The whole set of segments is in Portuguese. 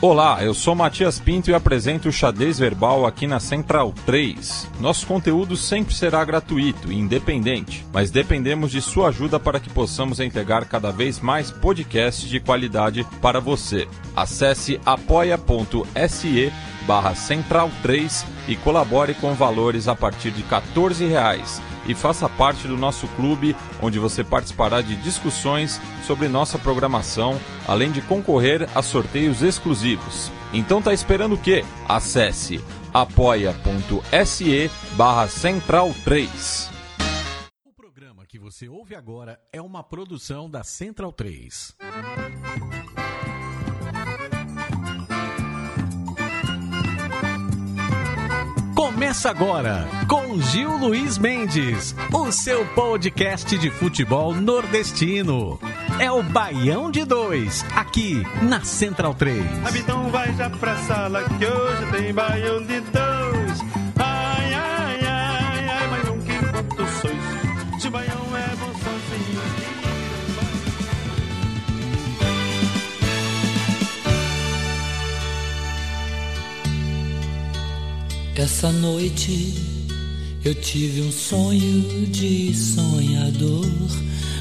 Olá, eu sou Matias Pinto e apresento o Xadrez Verbal aqui na Central 3. Nosso conteúdo sempre será gratuito e independente, mas dependemos de sua ajuda para que possamos entregar cada vez mais podcasts de qualidade para você. Acesse apoia.se barra Central 3 e colabore com valores a partir de 14 reais e faça parte do nosso clube, onde você participará de discussões sobre nossa programação, além de concorrer a sorteios exclusivos. Então tá esperando o quê? Acesse apoia.se barra Central 3. O programa que você ouve agora é uma produção da Central 3. Começa agora com Gil Luiz Mendes, o seu podcast de futebol nordestino. É o Baião de Dois, aqui na Central 3. Habitão vai já pra sala que hoje tem Baião de Dois. Essa noite eu tive um sonho de sonhador,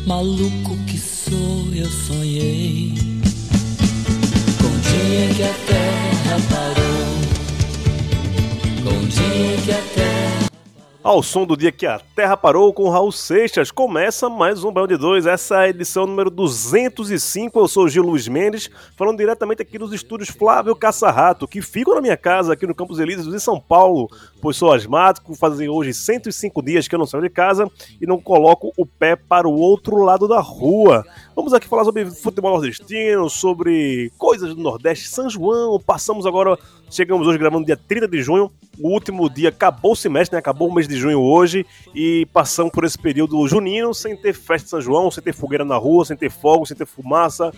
maluco que sou, eu sonhei. Com o dia que a terra parou, com o dia que a terra Ao som do dia que a Terra parou com Raul Seixas, começa mais um Baião de Dois, essa é a edição número 205. Eu sou Gil Luiz Mendes, falando diretamente aqui dos estúdios Flávio Caçarrato, que ficam na minha casa aqui no Campos Elíseos, em São Paulo, pois sou asmático, fazem hoje 105 dias que eu não saio de casa e não coloco o pé para o outro lado da rua. Vamos aqui falar sobre futebol nordestino, sobre coisas do Nordeste, São João. Passamos agora, chegamos hoje gravando dia 30 de junho, o último dia acabou o semestre, né? Acabou o mês de junho hoje e passamos por esse período junino sem ter festa de São João, sem ter fogueira na rua, sem ter fogo, sem ter fumaça.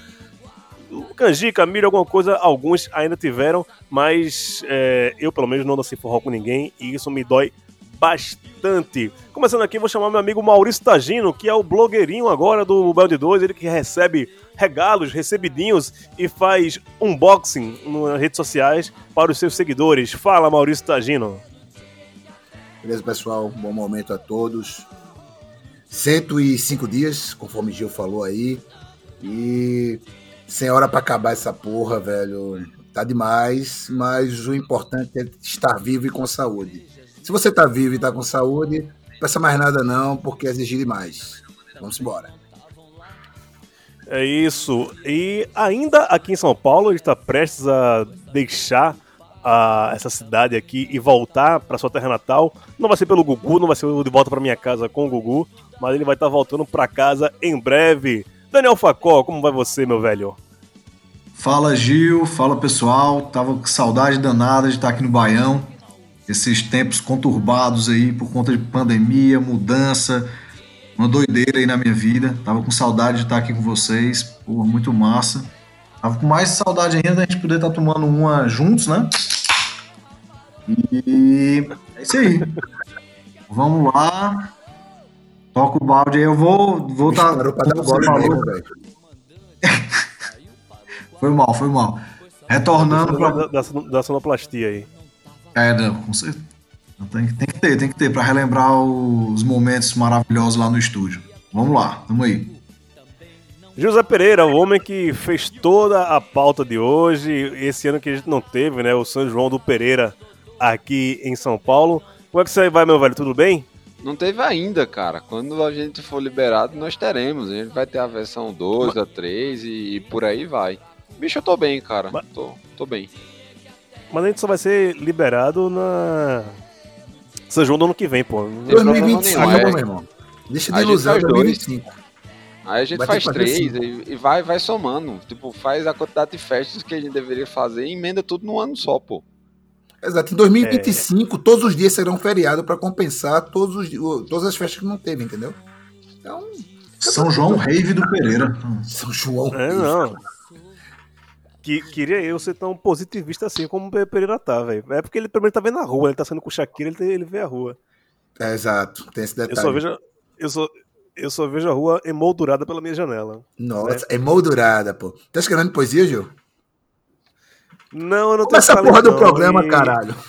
Canjica, milho, alguma coisa, alguns ainda tiveram, mas é, eu pelo menos não dancei forró com ninguém e isso me dói bastante. Começando aqui, vou chamar meu amigo Maurício Tagino, que é o blogueirinho agora do Bel de 2, ele que recebe regalos, recebidinhos e faz unboxing nas redes sociais para os seus seguidores. Fala, Maurício Tagino. Beleza, pessoal? Bom momento a todos. 105 dias, conforme Gil falou aí. E sem hora pra acabar essa porra, velho. Tá demais, mas o importante é estar vivo e com saúde. Se você tá vivo e tá com saúde, não peça mais nada não, porque é exigir demais. Vamos embora. É isso. E ainda aqui em São Paulo, ele está prestes a deixar a, essa cidade aqui e voltar para sua terra natal. Não vai ser pelo Gugu, não vai ser de volta para minha casa com o Gugu, mas ele vai estar voltando para casa em breve. Daniel Facó, como vai você, meu velho? Fala Gil, fala pessoal. Tava com saudade danada de estar aqui no Baião. Esses tempos conturbados aí por conta de pandemia, mudança, uma doideira aí na minha vida. Tava com saudade de estar aqui com vocês. Pô, muito massa. Tava com mais saudade ainda da gente poder estar tomando uma juntos, né? E é isso aí. Vamos lá. Toca o balde aí. Eu vou. vou tá, pra mesmo. Foi mal, foi mal. Retornando pra Da, da, da sonoplastia aí. É, não, com certeza. Tem, que- tem que ter, tem que ter, pra relembrar os momentos maravilhosos lá no estúdio. Vamos lá, tamo aí. José Pereira, o homem que fez toda a pauta de hoje, esse ano que a gente não teve, né? O São João do Pereira aqui em São Paulo. Como é que você vai, meu velho? Tudo bem? Não teve ainda, cara. Quando a gente for liberado, nós teremos. A gente vai ter a versão 2, a 3 e, e por aí vai. Bicho, eu tô bem, cara. Mas- Tô, tô bem. Mas a gente só vai ser liberado na. São João do ano que vem, pô. Tem problema 2025, nenhum, é. meu irmão. Deixa de ilusão, faz dois. 2025. Aí a gente Vai faz três cinco. e, e vai, vai somando. Tipo, faz a quantidade de festas que a gente deveria fazer e emenda tudo num ano só, pô. Exato. Em 2025, todos os dias serão feriado para compensar todos os, todas as festas que não teve, entendeu? Então, São João Rave do Pereira. São João. É, não. Que, queria eu ser tão positivista assim como o Pereira tá, velho. É porque ele primeiro tá vendo a rua, ele tá saindo com o Shakira, ele, ele vê a rua. É, exato. Tem esse Eu detalhe. só vejo. Eu só, eu só vejo a rua emoldurada pela minha janela. Nossa, é moldurada, pô. Tá escrevendo poesia, Gil? Não, eu não tenho Começa a talento, porra do não, programa, e- caralho.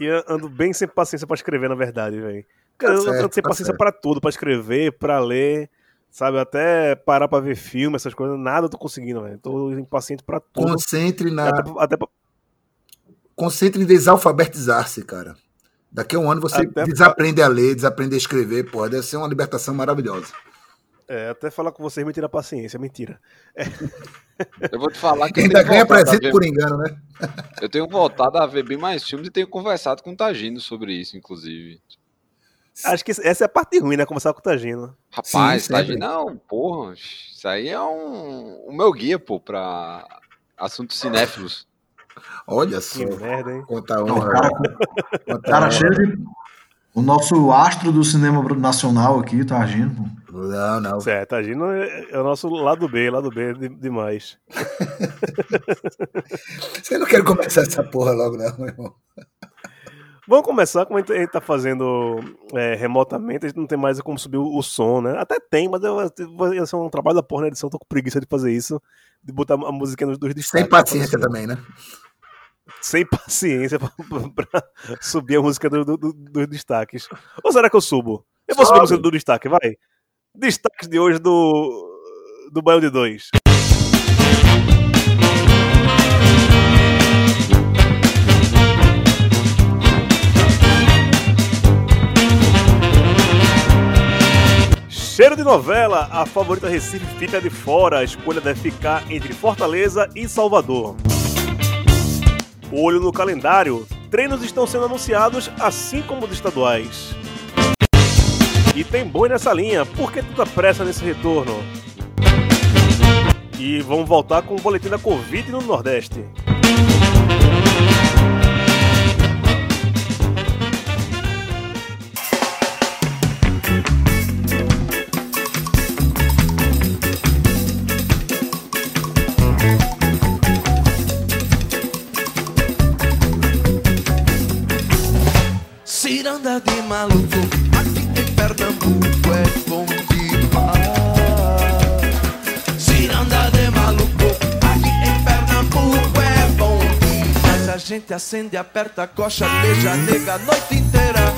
E eu ando bem sem paciência pra escrever, na verdade, velho. Cara, Tá eu certo, ando sem tá paciência pra tudo, pra escrever, pra ler, sabe? Até parar pra ver filme, essas coisas, nada eu tô conseguindo, velho. Tô impaciente pra tudo. Concentre na. Até, até pra- Concentre em desalfabetizar-se, cara. Daqui a um ano você Até- desaprende a ler, desaprende a escrever, porra. Deve ser uma libertação maravilhosa. é, até falar com vocês me tira a paciência, mentira. Eu vou te falar que eu Ainda tenho, ganha voltado a presente ver, por engano, né? eu tenho voltado a ver bem mais filmes e tenho conversado com o Tagino sobre isso, inclusive. Acho que essa é a parte ruim, né? Conversar com o Tagino. Rapaz, Sim. Tagino, não, porra, isso aí é um, o meu guia, pô, pra assuntos cinéfilos. Olha só. Que merda, hein? Conta Não, honra. cara, Conta cara honra. cheio de. O nosso astro do cinema nacional aqui, tá agindo. pô. Não, não. Certo, Tagino é, é o nosso lado B, lado B de- demais. Você não quer começar essa porra logo, não, meu irmão. Vamos começar, como a gente, a gente tá fazendo é, remotamente, a gente não tem mais como subir o, o som, né? Até tem, mas eu, vai ser um trabalho da porra na edição, tô com preguiça de fazer isso, de botar a música nos dois destaques. Sem paciência também, né? Sem paciência pra, pra subir a música do- do- do- dos destaques. Ou será que eu subo? Eu vou subir a Sobe. música do destaque, vai. Destaques de hoje do, do Baio de 2. De novela, a favorita Recife fica de fora. A escolha deve ficar entre Fortaleza e Salvador. Olho no calendário, treinos estão sendo anunciados, assim como os estaduais. E tem boi nessa linha, por que tanta pressa nesse retorno? E vamos voltar com o boletim da Covid no Nordeste. Ciranda de maluco, aqui em Pernambuco é bom demais. Ciranda de maluco, aqui em Pernambuco é bom demais. A gente acende, aperta a coxa, beija a nega a noite inteira.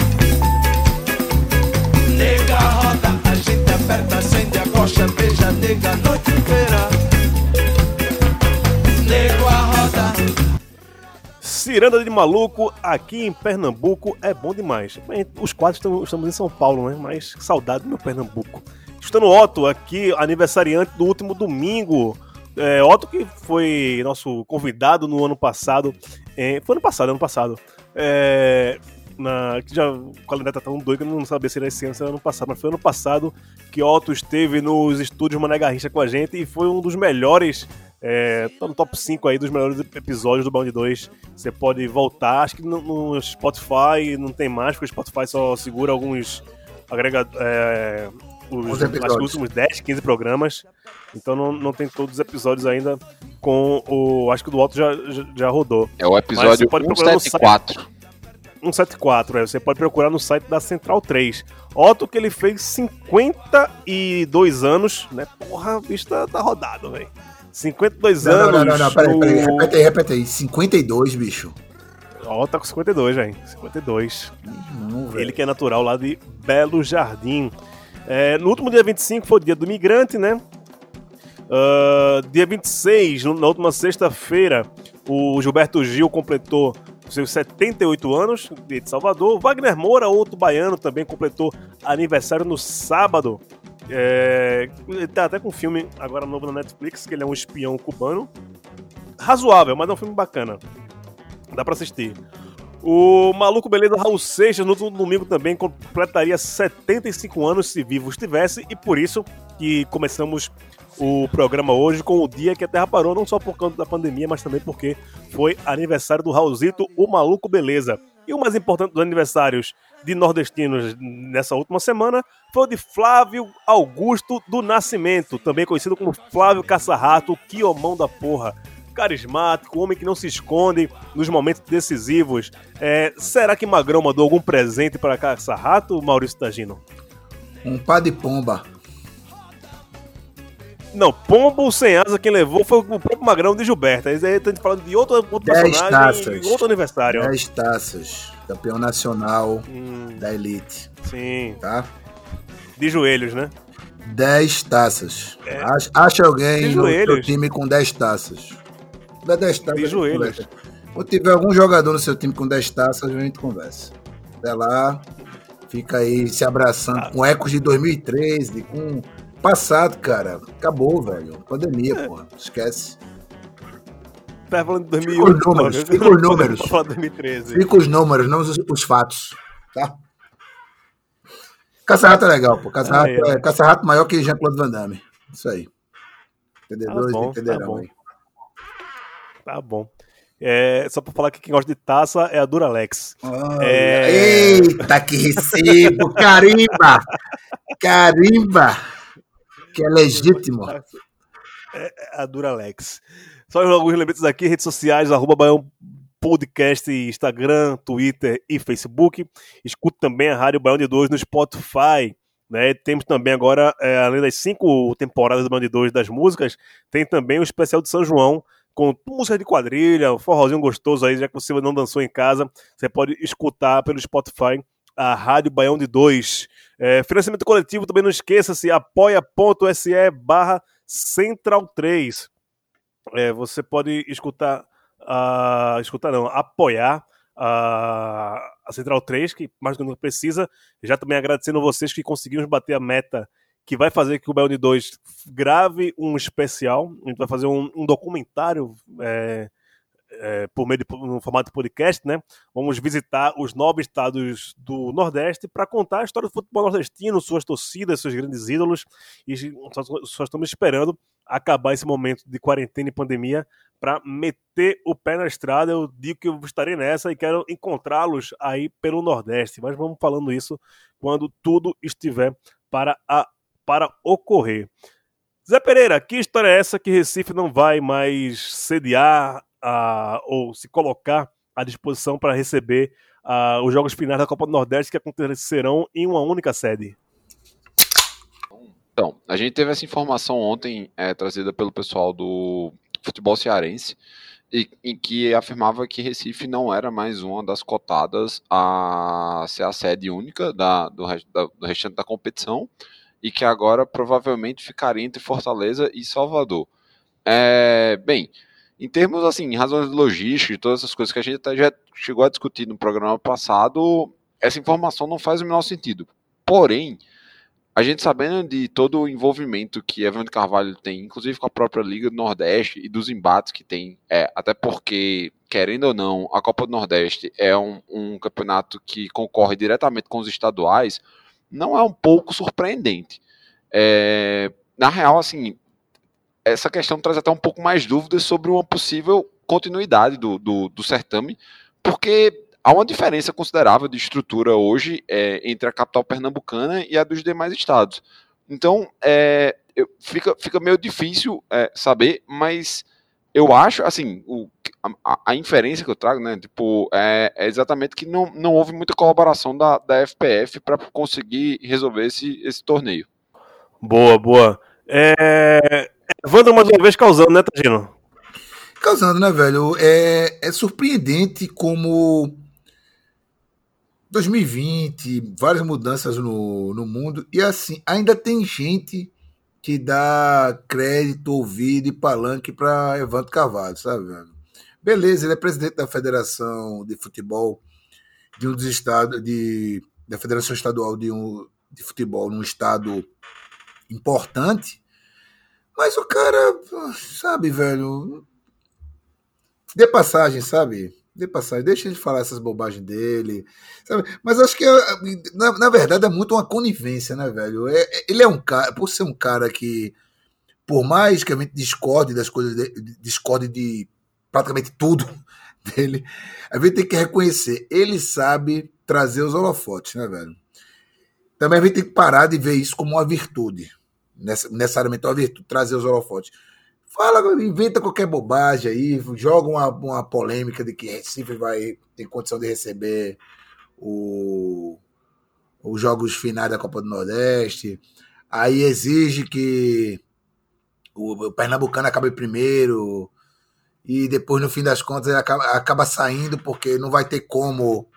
Nega roda, a gente aperta, acende a coxa, beija a nega a noite inteira. Nego a roda. Ciranda de maluco aqui em Pernambuco é bom demais. Bem, Os quatro estamos, em São Paulo, né? Mas saudade do meu Pernambuco. Estou no Otto, aqui, aniversariante do último domingo. É, Otto, que foi nosso convidado no ano passado. é, foi ano passado, ano passado. É, na, que já, o calendário tá tão doido que eu não sabia se era esse ano ou ano passado. Mas foi ano passado que Otto esteve nos estúdios Mané Garrincha com a gente e foi um dos melhores. É, tá no top 5 aí dos melhores episódios do Bound 2. Você pode voltar, acho que no, no Spotify não tem mais, porque o Spotify só segura alguns agregadores. É, os, últimos 10, 15 programas. Então não, não tem todos os episódios ainda com o. Acho que o do Otto já, já, já rodou. É o episódio você pode procurar no 174. 174, é, você pode procurar no site da Central 3. Otto que ele fez 52 anos, né? Porra, bicho tá, tá rodado, velho. 52 Não, anos. não, não, não, peraí, peraí. Repete aí, repete aí. 52, bicho. Ó, tá com 52, velho. 52. Não, velho. Ele que é natural lá de Belo Jardim. É, no último dia 25 foi o dia do migrante, né? Ah, dia 26, no- na última sexta-feira, o Gilberto Gil completou seus 78 anos, de Salvador. Wagner Moura, outro baiano, também completou aniversário no sábado. É, ele tá até com um filme agora novo na Netflix, que ele é um espião cubano. Razoável, mas é um filme bacana. Dá pra assistir. O maluco beleza Raul Seixas no domingo também completaria 75 anos se vivo estivesse e por isso que começamos o programa hoje com o dia que a Terra parou, não só por conta da pandemia, mas também porque foi aniversário do Raulzito, o maluco beleza. E o mais importante dos aniversários de nordestinos nessa última semana foi o de Flávio Augusto do Nascimento, também conhecido como Flávio Caçarrato, Quiomão da porra carismático, homem que não se esconde nos momentos decisivos. É, será que Magrão mandou algum presente para Caça-Rato, Maurício Tagino? Um pá de pomba. Não, Pombo sem asa quem levou foi o próprio Magrão de Gilberto. Aí a gente falando de outro, outro Dez personagem taças. outro aniversário. 10 taças. Campeão nacional Hum, da Elite, sim, tá? de joelhos, né? 10 taças. É. Acha, alguém no seu time com 10 taças. Se tiver 10 taças, De joelhos. conversa. Quando tiver algum jogador no seu time com 10 taças, a gente conversa. Até lá, fica aí se abraçando Ah. com ecos de 2013, com passado, cara. Acabou, velho. Pandemia, É. porra. Esquece. Tá falando de Fica 2008. os números, não, fica os números. De 2013. Fica os números, não os, os fatos, tá? Caça-rato é legal, pô. Caça-rato é. é, caça-rato maior que Jean-Claude Van Damme. Isso aí. Entendedores Tá bom, entenderão tá bom. aí. Tá bom. É, só pra falar que quem gosta de taça é a Duralex. Olha, É. Eita, que recibo! Carimba! Carimba! Que é legítimo. É a Duralex. Só alguns lembretes aqui, redes sociais, arroba Baião Podcast, Instagram, Twitter e Facebook. Escute também a Rádio Baião de 2 no Spotify. Né? Temos também agora, é, além das cinco temporadas do Baião de 2 das músicas, tem também o especial de São João, com músicas de quadrilha, um forrozinho gostoso aí, já que você não dançou em casa, você pode escutar pelo Spotify a Rádio Baião de 2. É, financiamento coletivo, também não esqueça-se, apoia.se barra Central 3. É, você pode escutar, ah, escutar não, apoiar a, a Central 3, que mais do que nunca precisa. Já também agradecendo vocês que conseguimos bater a meta que vai fazer que o de 2 grave um especial. A gente vai fazer um, um documentário é, é, por meio de formato de podcast, né? Vamos visitar os nove estados do Nordeste para contar a história do futebol nordestino, suas torcidas, seus grandes ídolos. E só, só estamos esperando acabar esse momento de quarentena e pandemia para meter o pé na estrada. Eu digo que eu estarei nessa e quero encontrá-los aí pelo Nordeste. Mas vamos falando isso quando tudo estiver para, a, para ocorrer. Zé Pereira, que história é essa que Recife não vai mais sediar a, ou se colocar à disposição para receber a, os jogos finais da Copa do Nordeste que acontecerão em uma única sede? Então, a gente teve essa informação ontem é, trazida pelo pessoal do futebol cearense, e, em que afirmava que Recife não era mais uma das cotadas a ser a sede única da, do, da- do restante da competição, e que agora provavelmente ficaria entre Fortaleza e Salvador. É, bem, em termos assim, razões de logística e todas essas coisas que a gente até já chegou a discutir no programa passado, essa informação não faz o menor sentido. Porém, a gente sabendo de todo o envolvimento que Evandro Carvalho tem, inclusive com a própria Liga do Nordeste e dos embates que tem, é, até porque, querendo ou não, a Copa do Nordeste é um, um campeonato que concorre diretamente com os estaduais, não é um pouco surpreendente. É, na real, assim, essa questão traz até um pouco mais dúvidas sobre uma possível continuidade do, do, do certame, porque há uma diferença considerável de estrutura hoje é, entre a capital pernambucana e a dos demais estados. Então, é, eu- fica, fica meio difícil é, saber, mas eu acho, assim, o, a, a inferência que eu trago, né, tipo, é, é exatamente que não, não houve muita colaboração da, da FPF para conseguir resolver esse, esse torneio. Boa, boa. É... Evandro mais uma vez causando, né, Tagino? Causando, né, velho? É, é surpreendente como 2020, várias mudanças no, no mundo, e assim, ainda tem gente que dá crédito, ouvido e palanque para Evandro Carvalho, sabe, velho? Beleza, ele é presidente da Federação de Futebol de um dos estados, de, da Federação Estadual de, um, de Futebol num estado importante, mas o cara, sabe, velho, dê passagem, sabe? Dê passagem, deixa ele falar essas bobagens dele, sabe? Mas acho que, na, na verdade, é muito uma conivência, né, velho? É, é- ele é um cara, por ser um cara que, por mais que a gente discorde das coisas, dele, discorde de praticamente tudo dele, a gente tem que reconhecer, ele sabe trazer os holofotes, né, velho? Também a gente tem que parar de ver isso como uma virtude, necessariamente uma virtude, trazer os holofotes. Fala, inventa qualquer bobagem aí, joga uma, uma polêmica de que Recife vai ter condição de receber o, os jogos finais da Copa do Nordeste. Aí exige que o, Pernambucano acaba em primeiro, e depois, no fim das contas, ele acaba, acaba saindo, porque não vai ter como,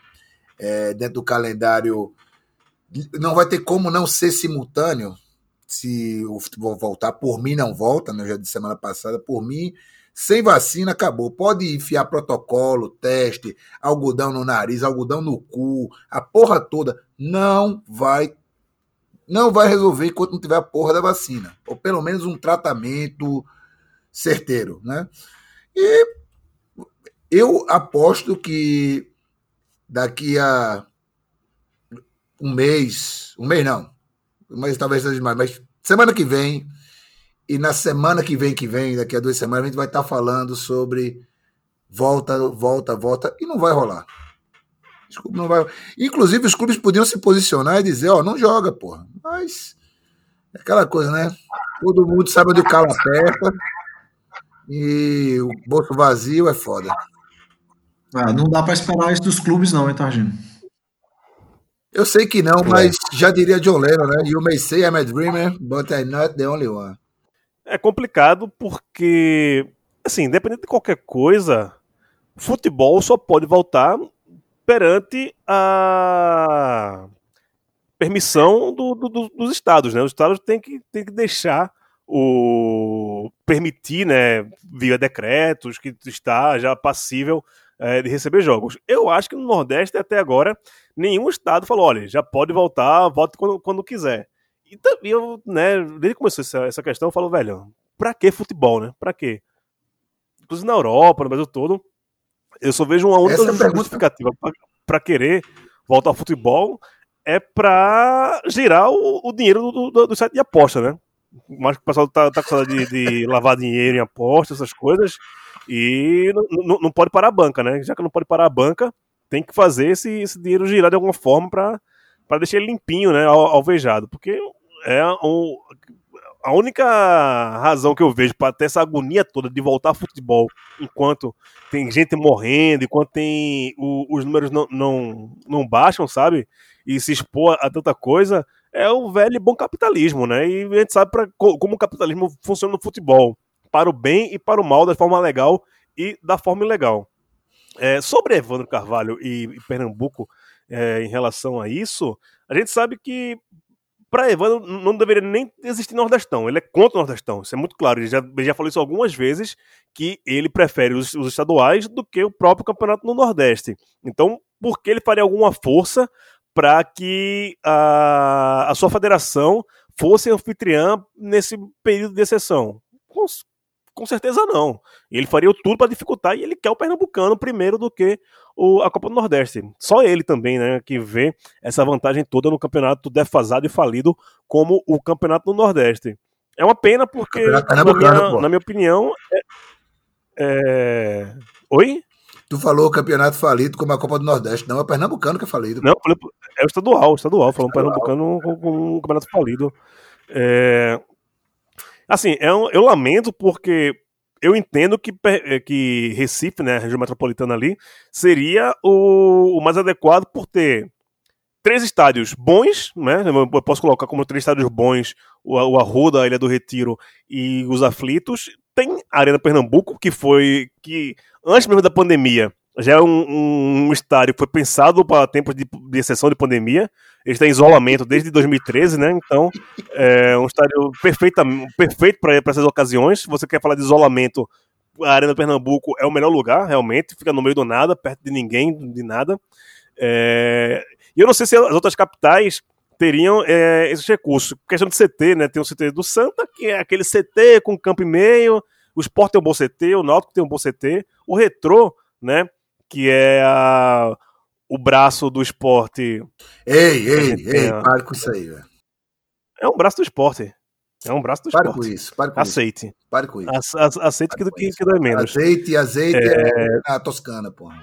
é, dentro do calendário, não vai ter como não ser simultâneo se o futebol voltar. Por mim, não volta, né? eu já disse semana passada, por mim, sem vacina, acabou. Pode enfiar protocolo, teste, algodão no nariz, algodão no cu, a porra toda. Não vai não vai resolver enquanto não tiver a porra da vacina. Ou pelo menos um tratamento certeiro, né? E eu aposto que daqui a um mês, um mês não, mês talvez seja demais, mas semana que vem, e na semana que vem, que vem, daqui a duas semanas, a gente vai estar falando sobre volta, volta, volta, e não vai rolar. Desculpa, não vai. Inclusive, os clubes podiam se posicionar e dizer, ó, não joga, porra. Mas é aquela coisa, né? Todo mundo sabe onde o calo aperta. E o bolso vazio é foda. Ah, não dá para esperar isso dos clubes, não, hein, Targino? Eu sei que não, mas já diria John Lennon, né? You may say I'm a dreamer, but I'm not the only one. É complicado porque, assim, independente de qualquer coisa, futebol só pode voltar perante a permissão do, do, dos estados, né? Os estados têm que, têm que deixar o permitir, né, via decretos, que está já passível é, de receber jogos. Eu acho que no Nordeste, até agora, nenhum estado falou, olha, já pode voltar, volte quando, quando quiser. E também eu, né, desde que começou essa, essa questão, eu falo, velho, pra que futebol, né? Pra quê? Inclusive na Europa, no Brasil todo, eu só vejo uma única Essa pergunta- justificativa para querer voltar ao futebol é para girar o, o dinheiro do, do, do site de aposta, né? Mas o pessoal tá, tá com saudade de, de lavar dinheiro em aposta, essas coisas, e não, não, pode parar a banca, né? Já que não pode parar a banca, tem que fazer esse, esse dinheiro girar de alguma forma para deixar ele limpinho, né? al- Alvejado. Porque é um, a única razão que eu vejo para ter essa agonia toda de voltar ao futebol enquanto tem gente morrendo, enquanto tem o- os números não, não, não baixam, sabe? E se expor a tanta coisa, é o velho e bom capitalismo, né? E a gente sabe pra, co- como o capitalismo funciona no futebol, para o bem e para o mal, da forma legal e da forma ilegal. É, sobre Evandro Carvalho e, e Pernambuco, é, em relação a isso, a gente sabe que para Evandro não deveria nem existir Nordestão. Ele é contra o Nordestão, isso é muito claro. Ele já, ele já falou isso algumas vezes, que ele prefere os, os estaduais do que o próprio campeonato no Nordeste. Então, por que ele faria alguma força para que a, a sua federação fosse anfitriã nesse período de exceção? Com, certeza não. Ele faria o tudo para dificultar e ele quer o Pernambucano primeiro do que o, a Copa do Nordeste. Só ele também, né, que vê essa vantagem toda no campeonato defasado e falido como o campeonato do Nordeste. É uma pena porque, na minha, na minha opinião, é- é... Oi? Tu falou o campeonato falido como a Copa do Nordeste. Não, é o Pernambucano que é falido. Não, é o estadual, o estadual, falando pernambucano com, com um campeonato falido. É, Assim, é um- eu lamento porque eu entendo que, eh, que Recife, né, a região metropolitana ali, seria o, o mais adequado por ter três estádios bons, né? Eu posso colocar como três estádios bons o, o Arruda, a Ilha do Retiro e os Aflitos. Tem a Arena Pernambuco, que foi que antes mesmo da pandemia já é um, um estádio que foi pensado para tempos de, de exceção de pandemia. Ele está em isolamento desde 2013, né? Então é um estádio perfeita, perfeito para essas ocasiões. Se você quer falar de isolamento, a Arena Pernambuco é o melhor lugar, realmente. Fica no meio do nada, perto de ninguém, de nada. É, E eu não sei se as outras capitais teriam é, esses recursos. Questão de CT, né? Tem o CT do Santa, que é aquele CT com campo e meio. O Sport tem um bom CT, o Náutico tem um bom CT. O Retrô, né? Que é a- o braço do esporte. Ei, ei, ei, a- pare com isso aí, velho. É um braço do esporte. É um braço do Pare com esporte. isso, pare com isso. Aceite. Pare com isso. Ace- ace- Aceite que, que, que dói menos. Azeite, azeite é, a Toscana, porra.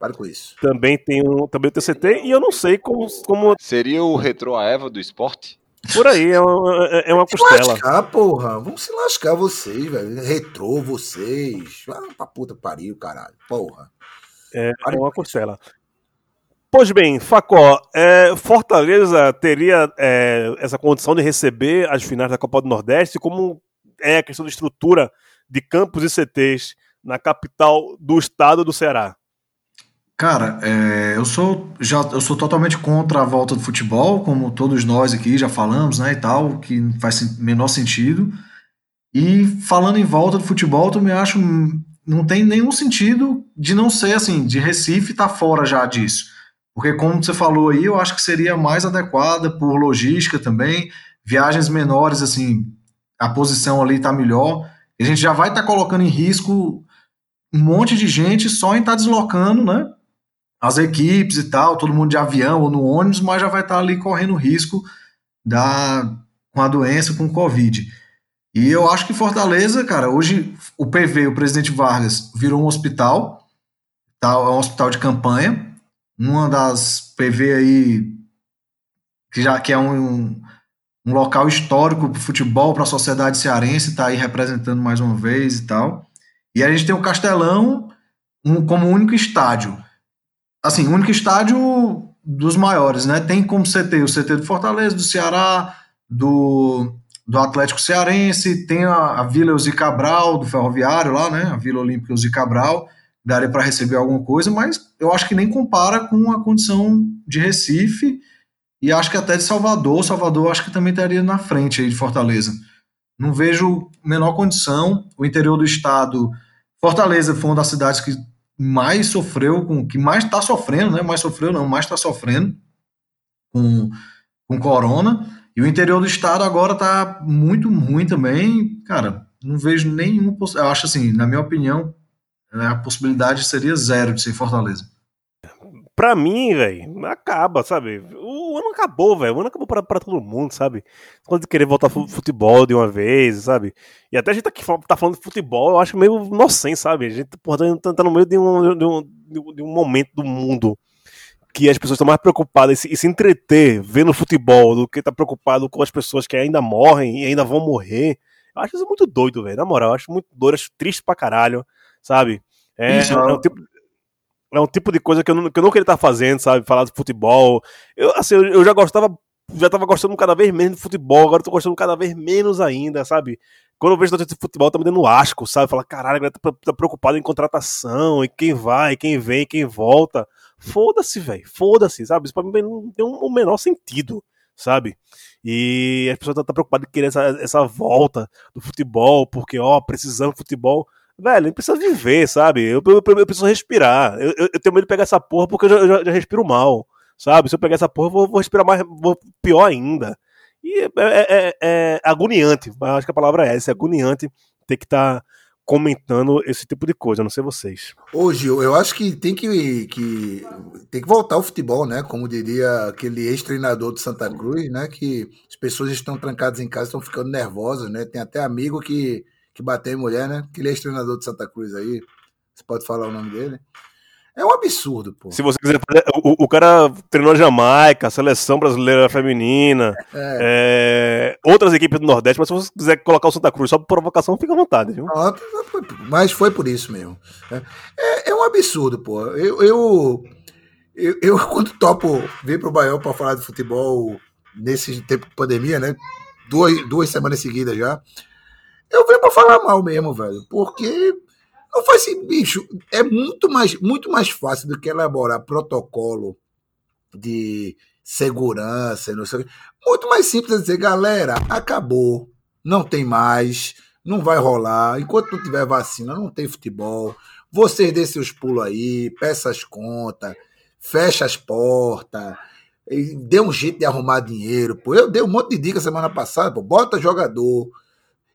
Pare com isso. Também tem um também tem o TCT e eu não sei como, como Seria o Retro a Eva do esporte? por aí é uma, é uma Se costela. lascar, porra. Vamos se lascar vocês, velho. Retrô vocês. Ah, pra puta pariu, caralho. Porra. É, uma costela. Pois bem, Facó, é, Fortaleza teria é, essa condição de receber as finais da Copa do Nordeste como é a questão de estrutura de campos e CTs na capital do estado do Ceará? Cara, é, eu sou já eu sou totalmente contra a volta do futebol, como todos nós aqui já falamos, né, e tal, que não faz menor sentido. E falando em volta do futebol, eu também acho não tem nenhum sentido de não ser assim, de Recife estar tá fora já disso. Porque como você falou aí, eu acho que seria mais adequada por logística também, viagens menores assim, a posição ali está melhor. A gente já vai estar tá colocando em risco um monte de gente só em estar tá deslocando, né? As equipes e tal, todo mundo de avião ou no ônibus, mas já vai estar tá ali correndo risco da, com a doença, com o Covid. E eu acho que Fortaleza, cara, hoje o PV, o presidente Vargas, virou um hospital, tá? É um hospital de campanha. Uma das PV aí, que já que é um, um local histórico para futebol, para a sociedade cearense, está aí representando mais uma vez e tal. E a gente tem o Castelão um, como único estádio. Assim, único estádio dos maiores, né? Tem como CT o CT do Fortaleza, do Ceará, do, do Atlético Cearense, tem a, a Vila Eusi Cabral, do Ferroviário lá, né? A Vila Olímpica Eusi Cabral, daria para receber alguma coisa, mas eu acho que nem compara com a condição de Recife e acho que até de Salvador. Salvador acho que também estaria na frente aí de Fortaleza. Não vejo menor condição. O interior do estado, Fortaleza foi uma das cidades que mais sofreu, com que mais está sofrendo, né? Mais sofreu não, mais está sofrendo com, com corona. E o interior do estado agora está muito ruim também. Cara, não vejo nenhum. Eu acho assim, na minha opinião, a possibilidade seria zero de ser Fortaleza pra mim, velho, acaba, sabe? O ano acabou, velho. O ano acabou pra, pra todo mundo, sabe? Quando de querer voltar futebol de uma vez, sabe? E até a gente tá, aqui, tá falando de futebol, eu acho meio inocente, sabe? A gente porra, tá, tá no meio de um, de, um, de um momento do mundo que as pessoas estão mais preocupadas em se, entreter vendo futebol do que tá preocupado com as pessoas que ainda morrem e ainda vão morrer. Eu acho isso muito doido, velho. Na moral, eu acho muito doido, acho triste pra caralho, sabe? É, isso, é, um tipo, é um tipo de coisa que eu não, que eu não queria estar fazendo, sabe? Falar de futebol. Eu, assim, eu, eu já gostava, já tava gostando cada vez menos de futebol, agora eu tô gostando cada vez menos ainda, sabe? Quando eu vejo notícia de futebol, tá me dando asco, sabe? Fala, caralho, a galera tá, tá preocupado em contratação, e quem vai, quem vem, quem volta. Foda-se, velho, foda-se, sabe? Isso pra mim não tem um, um menor sentido, sabe? E as pessoas estão tá, tá preocupadas em querer essa, essa volta do futebol, porque, ó, precisamos de futebol. Velho, ele precisa viver, sabe? Eu, eu, eu preciso respirar. Eu, eu, tenho medo de pegar essa porra porque eu já, já, já respiro mal, sabe? Se eu pegar essa porra, eu vou, vou respirar mais, vou, pior ainda. E é, é, é, é agoniante, acho que a palavra é essa, é agoniante ter que estar tá comentando esse tipo de coisa, não sei vocês. Hoje, eu acho que tem que, que tem que voltar ao futebol, né? Como diria aquele ex-treinador de Santa Cruz, né? Que as pessoas estão trancadas em casa, estão ficando nervosas, né? Tem até amigo que que bateu em mulher, né? Que ele é ex-treinador de Santa Cruz aí. Você pode falar o nome dele? É um absurdo, pô. Se você quiser fazer. O, o cara treinou Jamaica, seleção brasileira feminina, é. É, outras equipes do Nordeste, mas se você quiser colocar o Santa Cruz só por provocação, fica à vontade, viu? mas foi por isso mesmo. É, é, é um absurdo, pô. Eu, eu, eu, eu quando topo vir pro Baião para falar de futebol nesse tempo de pandemia, né? Duas, duas semanas seguidas já. Eu venho pra falar mal mesmo, velho. Porque não faz assim, bicho. É muito mais, muito mais fácil do que elaborar protocolo de segurança, não sei Muito mais simples dizer, galera, acabou. Não tem mais. Não vai rolar. Enquanto não tiver vacina, não tem futebol. Vocês dê seus pulos aí, peça as contas, fecha as portas, dê um jeito de arrumar dinheiro. Pô. Eu dei um monte de dica semana passada, pô. Bota jogador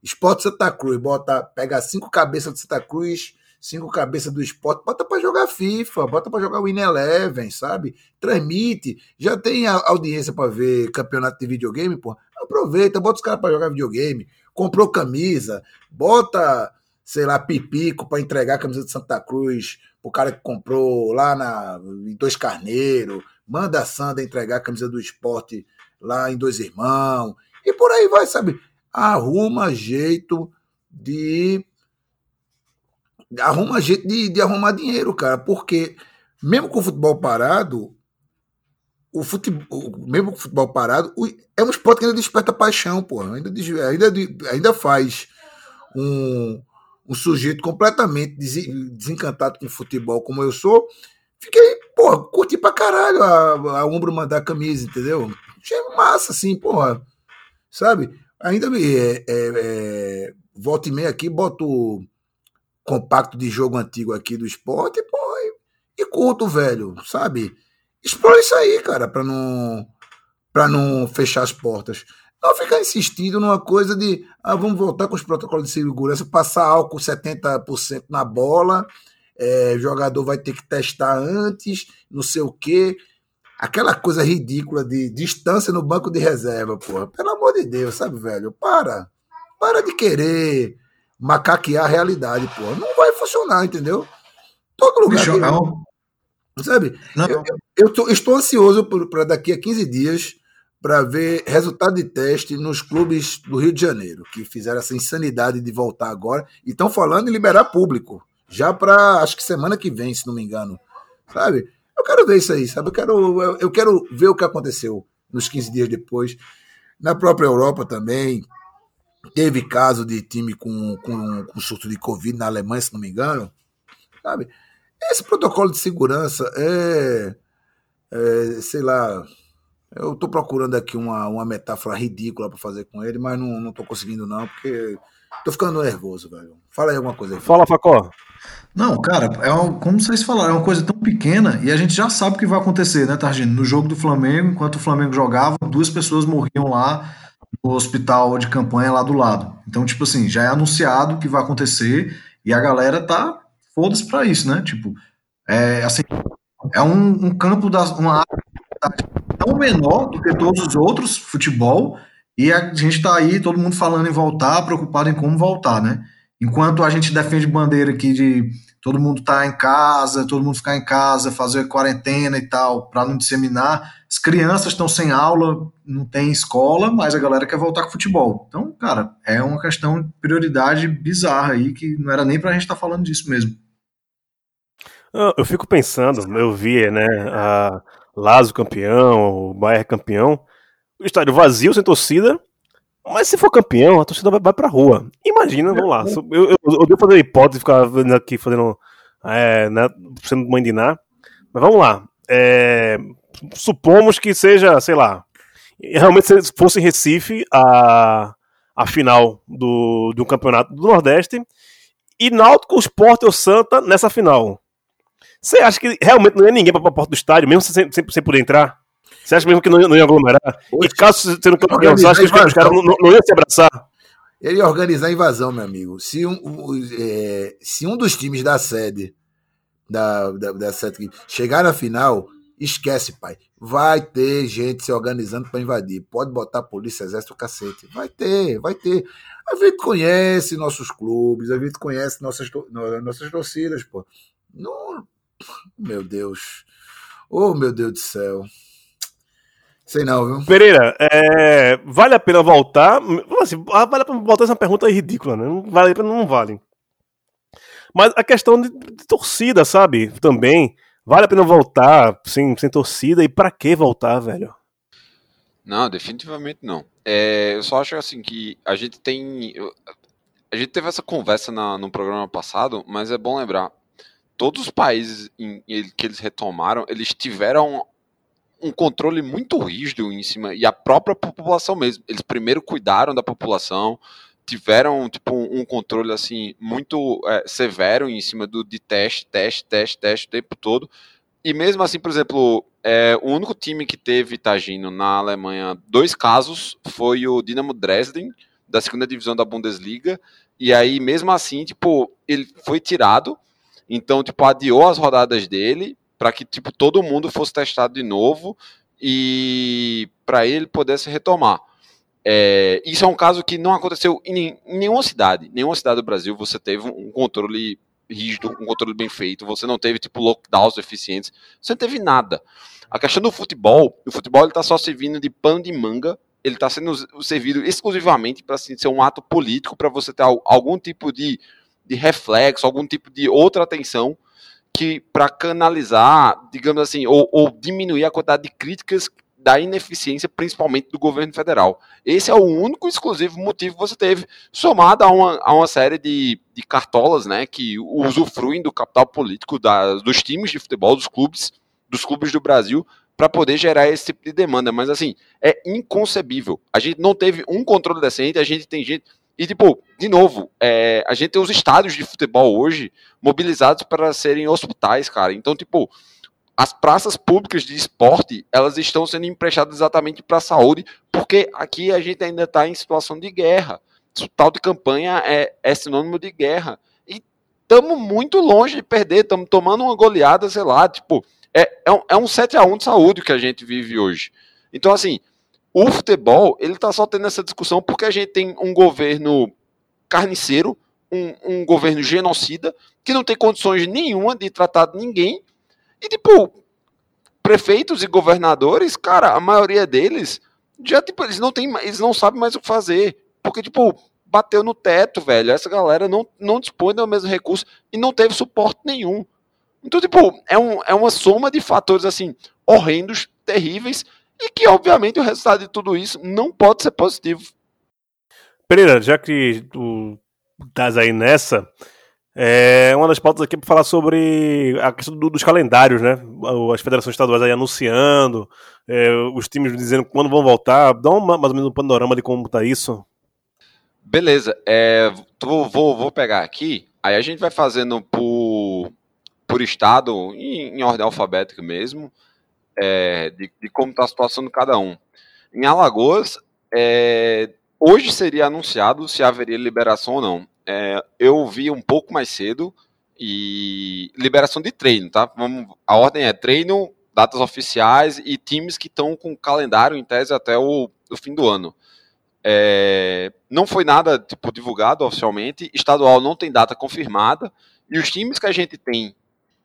Esporte Santa Cruz, bota, pega cinco cabeças do Santa Cruz, cinco cabeças do esporte, bota para jogar FIFA, bota para jogar Win Eleven, sabe? Transmite, já tem audiência para ver campeonato de videogame, pô. Aproveita, bota os caras para jogar videogame, comprou camisa, bota, sei lá, pipico para entregar a camisa de Santa Cruz o cara que comprou lá na, em Dois Carneiro, manda a Sanda entregar a camisa do esporte lá em Dois Irmãos, e por aí vai, sabe? Arruma jeito de. Arruma jeito de, de arrumar dinheiro, cara, porque mesmo com o futebol parado, o futebol, mesmo com o futebol parado, é um esporte que ainda desperta paixão, pô. Ainda, ainda, ainda faz um, um sujeito completamente desen- desencantado com futebol como eu sou, fiquei, porra, curti pra caralho a, a mandar a camisa, entendeu? Achei massa, assim, porra. Sabe? Ainda me. É, é, é, volta e meia aqui, boto compacto de jogo antigo aqui do esporte, porra, e, e curto, velho, sabe? Explora isso aí, cara, pra não, pra não fechar as portas. Não ficar insistindo numa coisa de, ah, vamos voltar com os protocolos de segurança, passar álcool 70% na bola, é, jogador vai ter que testar antes, não sei o quê. Aquela coisa ridícula de distância no banco de reserva, porra. Pelo amor de Deus, sabe, velho? Para. Para de querer macaquear a realidade, porra. Não vai funcionar, entendeu? Todo lugar Bicho, Sabe? Não, Eu, eu- eu tô- estou ansioso para daqui a 15 dias para ver resultado de teste nos clubes do Rio de Janeiro, que fizeram essa insanidade de voltar agora e estão falando em liberar público, já para acho que semana que vem, se não me engano. Sabe? Eu quero ver isso aí, sabe? Eu quero, eu, eu quero ver o que aconteceu nos 15 dias depois. Na própria Europa também, teve caso de time com, com, com surto de Covid na Alemanha, se não me engano. Sabe? Esse protocolo de segurança é, é, sei lá, eu tô procurando aqui uma, uma metáfora ridícula para fazer com ele, mas não, tô conseguindo não, porque tô ficando nervoso, velho. Fala aí alguma coisa aí. Fala, Facó. Não, cara, é um- como vocês falaram, é uma coisa tão pequena e a gente já sabe o que vai acontecer, né, Targino? No jogo do Flamengo, enquanto o Flamengo jogava, duas pessoas morriam lá no hospital de campanha lá do lado. Então, tipo assim, já é anunciado que vai acontecer e a galera tá foda-se pra isso, né? Tipo, é assim, é um, um campo da uma área tão menor do que todos os outros futebol e a gente tá aí, todo mundo falando em voltar, preocupado em como voltar, né? Enquanto a gente defende bandeira aqui de todo mundo tá em casa, todo mundo ficar em casa, fazer quarentena e tal, para não disseminar, as crianças estão sem aula, não tem escola, mas a galera quer voltar com futebol. Então, cara, é uma questão de prioridade bizarra aí, que não era nem pra gente estar falando disso mesmo. Eu fico pensando, eu vi, né, a Lazio campeão, o Bayern campeão, o estádio vazio, sem torcida, mas se for campeão, a torcida vai, vai pra rua. Imagina, vamos lá, eu, eu, eu devo fazer hipótese ficar aqui fazendo, é, né, sendo mãe de mas vamos lá, é, supomos que seja, sei lá, realmente se fosse Recife a, a final do, do campeonato do Nordeste, e Náutico, Sport ou Santa nessa final. Você acha que realmente não ia ninguém pra, pra porta do estádio, mesmo sem, sem, sem poder entrar? Você acha mesmo que não ia, não ia aglomerar? E caso você não campeão, você acha que os, caras não, não, iam se abraçar? Ele ia organizar a invasão, meu amigo. Se um, é, se um dos times da sede da, da, da sede chegar na final, esquece, pai. Vai ter gente se organizando para invadir. Pode botar polícia, exército, cacete. Vai ter, vai ter. A gente conhece nossos clubes, a gente conhece nossas, nossas torcidas, pô. Não, meu Deus. Oh, meu Deus do céu. Sei não, viu? Pereira, é, vale a pena voltar? Assim, ah, vale a pena voltar essa pergunta é ridícula, né? Não vale a pena, não vale. Mas a questão de, de torcida, sabe? Também. Vale a pena voltar sem, sem torcida? E pra que voltar, velho? Não, definitivamente não. É, eu só acho assim que a gente tem. A gente teve essa conversa na- no programa passado, mas é bom lembrar. Todos os países em- em- que eles retomaram, eles tiveram um controle muito rígido em cima, e a própria população mesmo. Eles primeiro cuidaram da população, tiveram tipo um, controle assim muito é, severo em cima do de teste, teste, teste, teste o tempo todo. E mesmo assim, por exemplo, é, o único time que teve Tagino na Alemanha dois casos foi o Dinamo Dresden da segunda divisão da Bundesliga. E aí, mesmo assim, tipo, ele foi tirado. Então, tipo, adiou as rodadas dele para que tipo todo mundo fosse testado de novo e para ele pudesse retomar. É, isso é um caso que não aconteceu em, em nenhuma cidade. Nenhuma cidade do Brasil você teve um controle rígido, um controle bem feito. Você não teve tipo lockdowns eficientes. Você não teve nada. A questão do futebol, o futebol está só servindo de pano de manga. Ele está sendo servido exclusivamente para assim, ser um ato político, para você ter al- algum tipo de, de reflexo, algum tipo de outra atenção que para canalizar, digamos assim, ou, ou diminuir a quantidade de críticas da ineficiência, principalmente do governo federal. Esse é o único exclusivo motivo que você teve, somado a uma, a uma série de, de cartolas, né, que usufruem do capital político da, dos times de futebol, dos clubes, dos clubes do Brasil, para poder gerar esse tipo de demanda. Mas assim, é inconcebível. A gente não teve um controle decente, a gente tem gente. E, tipo, de novo, é, a gente tem os estádios de futebol hoje mobilizados para serem hospitais, cara. Então, tipo, as praças públicas de esporte, elas estão sendo emprestadas exatamente para a saúde, porque aqui a gente ainda está em situação de guerra. O tal de campanha é, é sinônimo de guerra. E estamos muito longe de perder, estamos tomando uma goleada, sei lá, tipo, é, é um, é um 7 a 1 de saúde que a gente vive hoje. Então, assim, o futebol, ele está só tendo essa discussão porque a gente tem um governo carniceiro, um, um governo genocida, que não tem condições nenhuma de tratar ninguém, e, tipo, prefeitos e governadores, cara, a maioria deles já, tipo, eles não tem, eles não sabem mais o que fazer. Porque, tipo, bateu no teto, velho. Essa galera não, não dispõe do mesmo recurso e não teve suporte nenhum. Então, tipo, é, um, é uma soma de fatores, assim, horrendos, terríveis, e que, obviamente, o resultado de tudo isso não pode ser positivo. Pereira, já que tu estás aí nessa, é uma das pautas aqui para falar sobre a questão do, dos calendários, né? As federações estaduais aí anunciando, é, os times dizendo quando vão voltar. Dá uma, mais ou menos um panorama de como tá isso. Beleza, é, tô, vou, vou pegar aqui, aí a gente vai fazendo por, por estado, em, em ordem alfabética mesmo, é, de, de, como está a situação de cada um. Em Alagoas, é, hoje seria anunciado se haveria liberação ou não é, eu vi um pouco mais cedo e liberação de treino, tá? Vamos, a ordem é treino, datas oficiais e times que estão com calendário em tese até o, o fim do ano. É, não foi nada tipo, divulgado oficialmente, estadual não tem data confirmada, e os times que a gente tem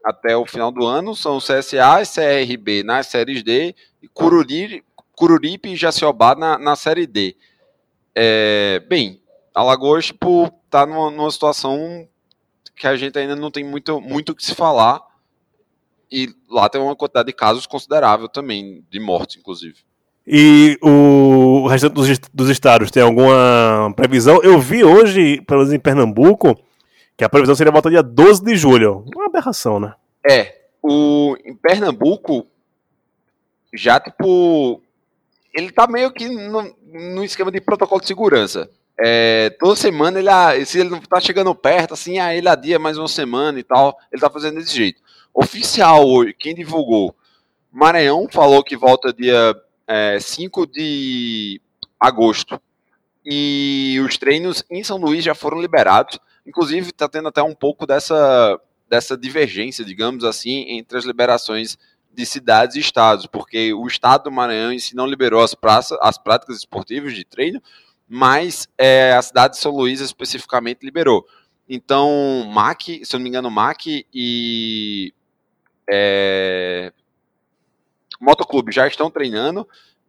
até o final do ano são CSA e CRB nas séries D, e Cururipe, e Jaciobá na, na série D. É, bem, Alagoas, tipo, tá numa, numa, situação que a gente ainda não tem muito muito que se falar. E lá tem uma quantidade de casos considerável também, de mortes, inclusive. E o restante dos, dos estados tem alguma previsão? Eu vi hoje, pelo menos em Pernambuco, que a previsão seria volta dia 12 de julho. Uma aberração, né? É. O, em Pernambuco, já tipo. Ele tá meio que no, no esquema de protocolo de segurança. É, toda semana ele, ah, se ele não tá chegando perto, assim, aí ele adia mais uma semana e tal. Ele tá fazendo desse jeito. Oficial quem divulgou? Maranhão falou que volta dia é, 5 de agosto. E os treinos em São Luís já foram liberados. Inclusive, tá tendo até um pouco dessa, dessa divergência, digamos assim, entre as liberações de cidades e estados, porque o estado do Maranhão em si não liberou as, as práticas esportivas de treino, mas é, a cidade de São Luís especificamente liberou. Então, MAC, se eu não me engano, MAC e é, Motoclube já estão treinando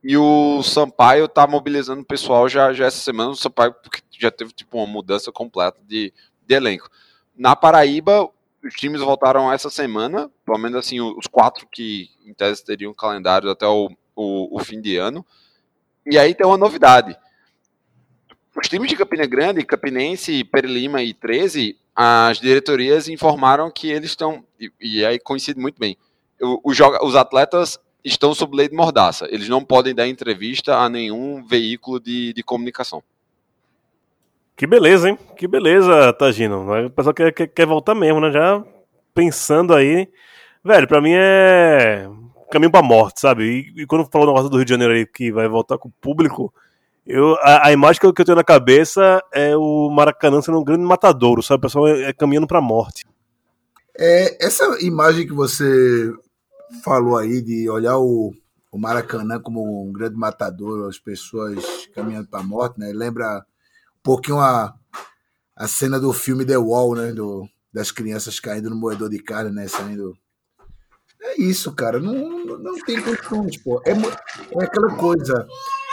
e o Sampaio está mobilizando o pessoal já, já essa semana. O Sampaio já teve tipo uma mudança completa de, de elenco. Na Paraíba, os times voltaram essa semana, pelo menos assim, os quatro que em tese teriam calendário até o, o, o fim de ano. E aí tem uma novidade. Os times de Campina Grande, Campinense, Perilima e 13, as diretorias informaram que eles estão, e, e aí coincide muito bem, os atletas estão sob lei de mordaça. Eles não podem dar entrevista a nenhum veículo de, de comunicação. Que beleza, hein? Que beleza, Tagino. O pessoal quer, quer, quer voltar mesmo, né? Já pensando aí. Velho, pra mim é caminho pra morte, sabe? E, e quando falou o negócio do Rio de Janeiro aí que vai voltar com o público, eu, a, a, imagem que eu, que eu, tenho na cabeça é o Maracanã sendo um grande matadouro, sabe? O pessoal é, é caminhando pra morte. É, essa imagem que você falou aí de olhar o, o Maracanã como um grande matador, as pessoas caminhando pra morte, né? Lembra um pouquinho a, a cena do filme The Wall, né? Do, das crianças caindo no moedor de carne, né? Saindo. É isso, cara. Não, não, não tem condições, pô. É, é aquela coisa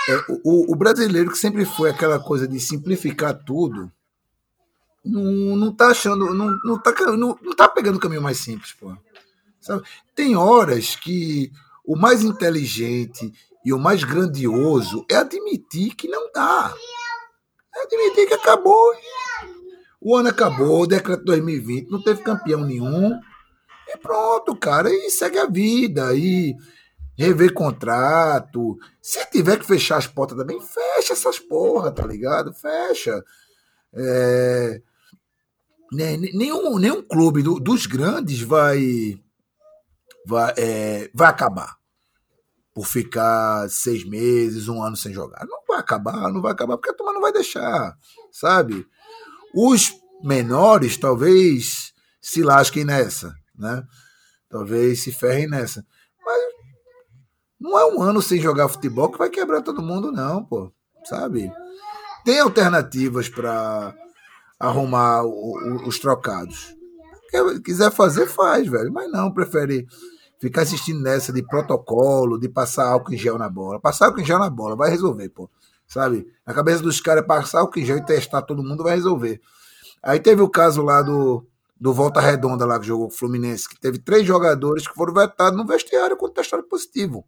é, o, o, brasileiro que sempre foi aquela coisa de simplificar tudo, não, não tá achando, não, não, tá, não, não tá pegando o caminho mais simples, pô. Sabe? Tem horas que o mais inteligente e o mais grandioso é admitir que não dá. É admitir que acabou. O ano acabou, o decreto 2020 não teve campeão nenhum. E pronto, cara. E segue a vida. E rever contrato. Se tiver que fechar as portas também, fecha essas porra, tá ligado? Fecha. É, né, nenhum, nenhum clube do- dos grandes vai vai, é, vai acabar por ficar seis meses, um ano sem jogar. Não vai acabar, não vai acabar, porque a turma não vai deixar, sabe? Os menores talvez se lasquem nessa, né? Talvez se ferrem nessa. Mas não é um ano sem jogar futebol que vai quebrar todo mundo, não, pô. Sabe? Tem alternativas para arrumar o- o- os trocados. Quer- Quiser fazer, faz, velho. Mas não, prefere ficar assistindo nessa de protocolo, de passar álcool em gel na bola. Passar álcool em gel na bola, vai resolver, pô. Sabe? Na cabeça dos caras, passar álcool em gel e testar todo mundo vai resolver. Aí teve o caso lá do, do Volta Redonda, lá que jogou o Fluminense, que teve três jogadores que foram vetados no vestiário quando testaram positivo.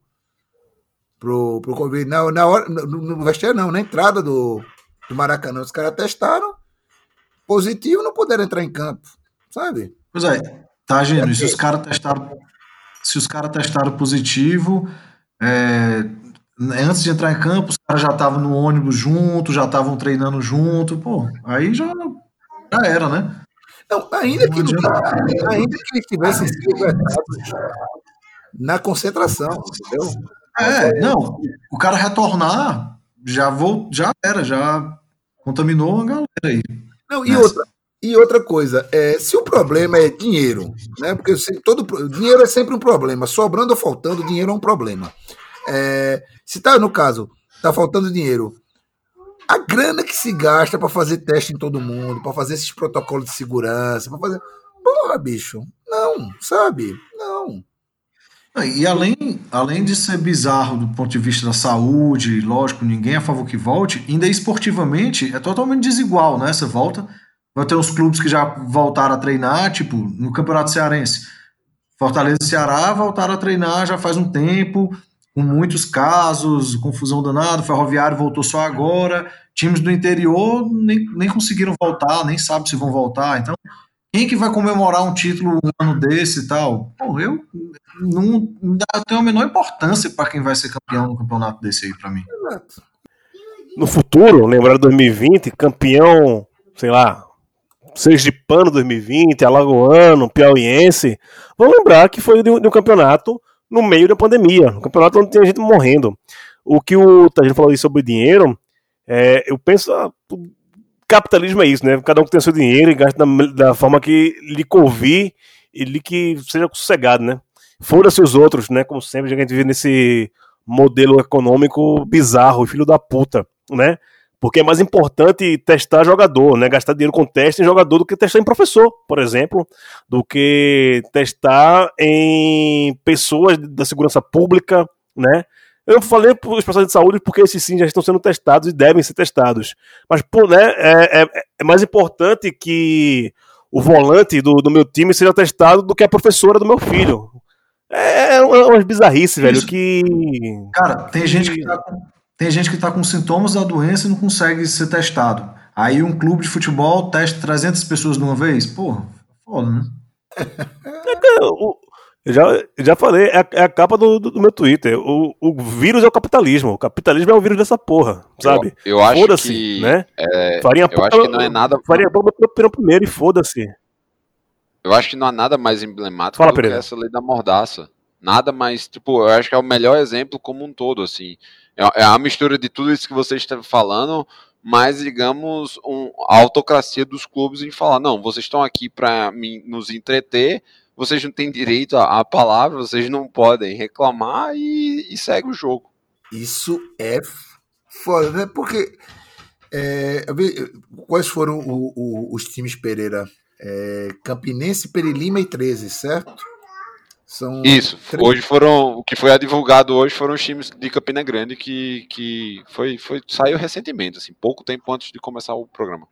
Pro, pro Covid. Na, na hora, no, no vestiário não, na entrada do, do Maracanã. Os caras testaram positivo não puderam entrar em campo. Sabe? Pois é, tá, Gênio, e se os caras testaram, se os caras testaram positivo, é, antes de entrar em campo, os caras já estavam no ônibus junto, já estavam treinando junto, pô, aí já, já era, né? Não, ainda que, Não ainda que eles tivessem sido na concentração, entendeu? É, não, o cara retornar, já, vou, já era, já contaminou a galera aí. Não, e Nessa. outra, e outra coisa, é, se o problema é dinheiro, né? Porque se- todo dinheiro é sempre um problema, sobrando ou faltando, dinheiro é um problema. É, se tá no caso, tá faltando dinheiro, a grana que se gasta para fazer teste em todo mundo, para fazer esses protocolos de segurança, para fazer, porra, bicho, não, sabe? Não. Ah, E além, além de ser bizarro do ponto de vista da saúde, lógico, ninguém é a favor que volte, ainda esportivamente é totalmente desigual, né? Essa volta. Vai ter uns clubes que já voltaram a treinar, tipo, no Campeonato Cearense. Fortaleza e Ceará voltaram a treinar já faz um tempo, com muitos casos, confusão danada, Ferroviário voltou só agora, times do interior nem, nem conseguiram voltar, nem sabe se vão voltar, então quem que vai comemorar um título um ano desse e tal? Pô, eu não, não dá- tenho a menor importância para quem vai ser campeão no campeonato desse aí, para mim. No futuro, lembrar 2020, campeão, sei lá, Sergipano 2020, Alagoano, Piauiense, vão lembrar que foi de um, de um campeonato no meio da pandemia, um campeonato onde tinha gente morrendo. O que o Tagino falou aí sobre dinheiro, é, eu penso, ah, capitalismo é isso, né? Cada um que tem seu dinheiro e gasta da, da forma que lhe convir e lhe que seja sossegado, né? Foda-se os outros, né? Como sempre, a gente vive nesse modelo econômico bizarro, filho da puta, né? Porque é mais importante testar jogador, né? Gastar dinheiro com teste em jogador do que testar em professor, por exemplo, do que testar em pessoas da segurança pública, né? Eu falei para os profissionais de saúde porque esses sim já estão sendo testados e devem ser testados. Mas, pô, né, é, é, é mais importante que o volante do, do meu time seja testado do que a professora do meu filho. É, é umas bizarrices, velho, que. Cara, tem gente que tá com, tem gente que tá com sintomas da doença e não consegue ser testado. Aí um clube de futebol testa 300 pessoas de uma vez? Porra, foda, né? o- Eu já, eu já falei, é a, é a capa do, do- do meu Twitter. O, o vírus é o capitalismo. O capitalismo é o vírus dessa porra, sabe? Eu, eu acho Foda-se, que. né? é, Farinha eu acho que não é nada. Farinha Pão bateu primeiro e foda-se. Eu acho que não há nada mais emblemático Fala, do que essa lei da mordaça. Nada mais, tipo, eu acho que é o melhor exemplo como um todo, assim. É, é a mistura de tudo isso que você está falando, mas, digamos, um, a autocracia dos clubes em falar, não, vocês estão aqui para nos entreter, vocês não têm direito à, palavra, vocês não podem reclamar e, e segue o jogo. Isso é foda, né? Porque é, quais foram o- o- os times Pereira? É, Campinense, Perilima e 13, certo? São Isso, três- hoje foram, o que foi divulgado hoje foram os times de Campina Grande que, que foi, foi, saiu recentemente, assim, pouco tempo antes de começar o programa.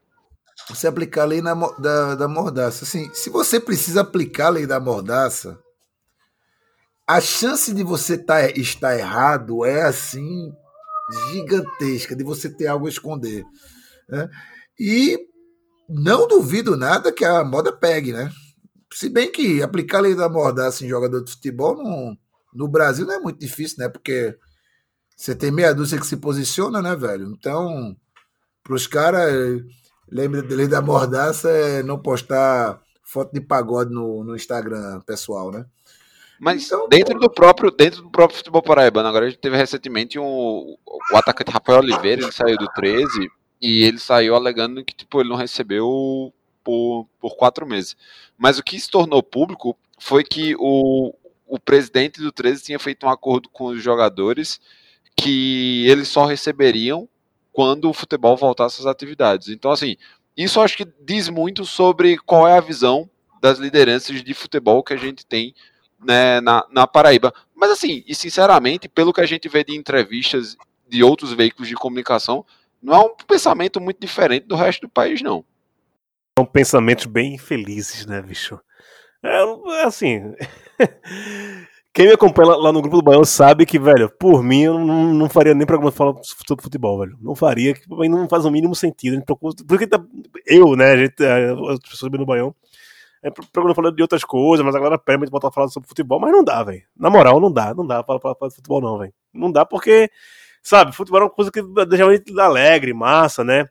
você aplicar a lei na da, da mordaça. Assim, se você precisa aplicar a lei da mordaça, a chance de você tá, estar errado é assim gigantesca, de você ter algo a esconder. Né? E não duvido nada que a moda pegue, né? Se bem que aplicar a lei da mordaça em jogador de futebol não, no Brasil não é muito difícil, né? Porque você tem meia dúzia que se posiciona, né, velho? Então, para os caras, lembra da lei da mordaça é não postar foto de pagode no, no Instagram pessoal, né? Mas então, dentro do próprio dentro do próprio futebol paraibano, agora a gente teve recentemente um, o atacante Rafael Oliveira, ele saiu do 13 e ele saiu alegando que tipo ele não recebeu por, por quatro meses. Mas o que se tornou público foi que o, o presidente do 13 tinha feito um acordo com os jogadores que eles só receberiam quando o futebol voltasse às atividades. Então, assim, isso acho que diz muito sobre qual é a visão das lideranças de futebol que a gente tem né, na, na Paraíba. Mas, assim, e sinceramente, pelo que a gente vê de entrevistas de outros veículos de comunicação, não é um pensamento muito diferente do resto do país, não. São pensamentos bem felizes, né, bicho? É, assim. Quem me acompanha lá no grupo do Baião sabe que, velho, por mim, eu não, não faria nem programa falar sobre futebol, velho. Não faria, que não faz o mínimo sentido. Porque tá, eu, né, a gente, as pessoas no Baião, é programa falando de outras coisas, mas agora pede botar falar sobre futebol, mas não dá, velho. Na moral, não dá, não dá pra falar de futebol, não, velho. Não dá porque, sabe, futebol é uma coisa que deixa a gente alegre, massa, né?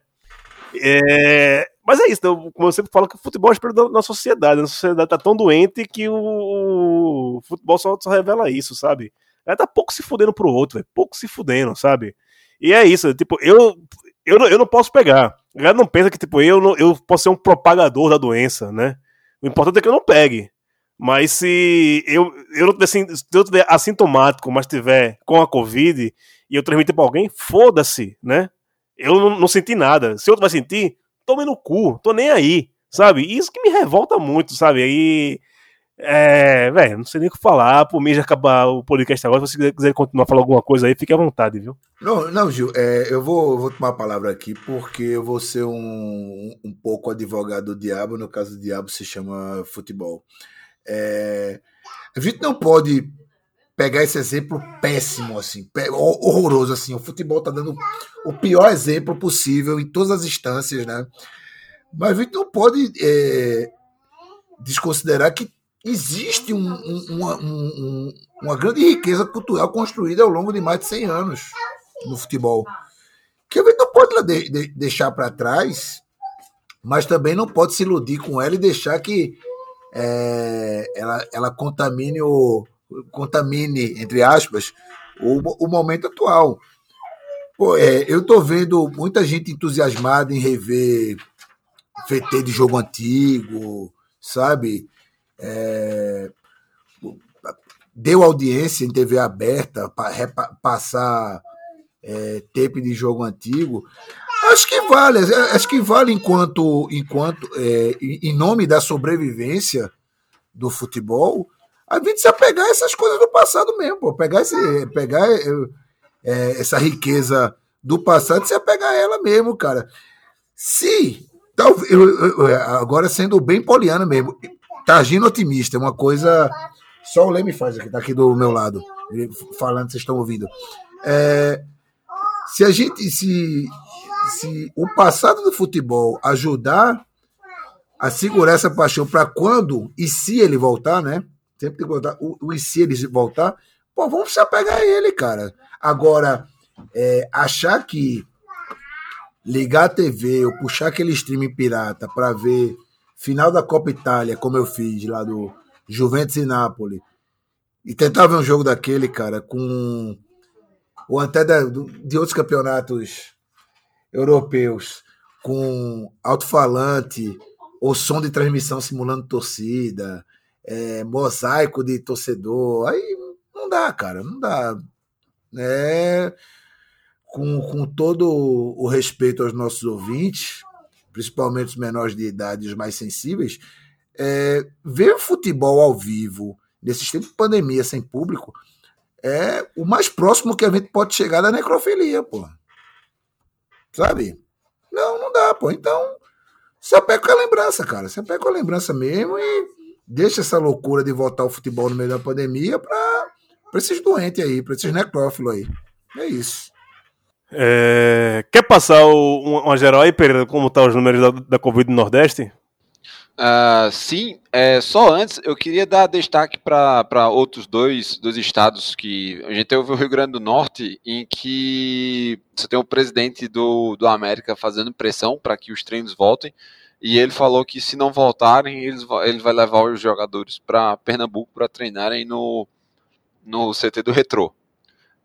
É, mas é isso, né? como eu sempre falo, que o futebol é espelho da sociedade. A sociedade tá tão doente que o, o futebol só, só, revela isso, sabe? Ela tá pouco se fudendo pro outro, pouco se fudendo, sabe? E é isso, tipo, eu, eu, eu não posso pegar. A galera não pensa que, tipo, eu, não, eu posso ser um propagador da doença, né? O importante é que eu não pegue. Mas se eu, eu não tiver, se eu tiver assintomático, mas tiver com a Covid e eu transmitir pra alguém, foda-se, né? Eu não, não, senti nada. Se outro vai sentir, tome no cu, tô nem aí, sabe? Isso que me revolta muito, sabe? Aí. É, velho, não sei nem o que falar. Por mim já acabar o podcast agora. Se você quiser continuar falar alguma coisa aí, fique à vontade, viu? Não, não Gil, é, eu vou, vou tomar a palavra aqui porque eu vou ser um, um pouco advogado do diabo. No caso do diabo, se chama futebol. É, a gente não pode pegar esse exemplo péssimo, assim, horroroso, assim. O futebol tá dando o pior exemplo possível em todas as instâncias, né? Mas a gente não pode é, desconsiderar que existe um, um, uma, um, uma grande riqueza cultural construída ao longo de mais de 100 anos no futebol. Que a gente não pode de, de, deixar para trás, mas também não pode se iludir com ela e deixar que é, ela, ela contamine o, contamine, entre aspas, o, o momento atual. Pô, é, eu tô vendo muita gente entusiasmada em rever VT de jogo antigo, sabe? É, deu audiência em TV aberta para passar é, de jogo antigo. Acho que vale, acho que vale enquanto, enquanto é, em nome da sobrevivência do futebol, a gente se apegar a essas coisas do passado mesmo, pô. Pegar, esse, pegar é, essa riqueza do passado e se apegar a ela mesmo, cara. Se, talvez, agora sendo bem poliana mesmo, tá agindo otimista, é uma coisa. Só o Leme faz aqui, tá aqui do meu lado, falando, vocês estão ouvindo. É, se a gente. Se, se o passado do futebol ajudar a segurar essa paixão para quando e se ele voltar, né? Sempre tem que voltar. O, o se ele voltar, pô, vamos apegar a ele, cara. Agora, é, achar que ligar a TV ou puxar aquele streaming pirata para ver final da Copa Itália, como eu fiz lá do Juventus e Napoli, e tentar ver um jogo daquele, cara, com. ou até da, de outros campeonatos europeus, com alto-falante ou som de transmissão simulando torcida, é, mosaico de torcedor. Aí não dá, cara, não dá. É, com, com todo o respeito aos nossos ouvintes, principalmente os menores de idade, os mais sensíveis, é, ver futebol ao vivo nesses tempos de pandemia sem público é o mais próximo que a gente pode chegar da necrofilia, pô. Sabe? Não, não dá, pô. Então, se apega com a lembrança, cara. Se apega com a lembrança mesmo e deixa essa loucura de voltar ao futebol no meio da pandemia para Pra esses doentes aí, pra esses necrófilos aí. É isso. É, Quer passar o- uma, geral aí, Pereira, como tá os números da, da Covid no Nordeste? Ah, sim, é, só antes eu queria dar destaque para outros dois, dois estados que a gente teve o Rio Grande do Norte, em que você tem o presidente do, do América fazendo pressão para que os treinos voltem, e ele falou que se não voltarem, eles, ele vai levar os jogadores para Pernambuco para treinarem no, no CT do Retrô.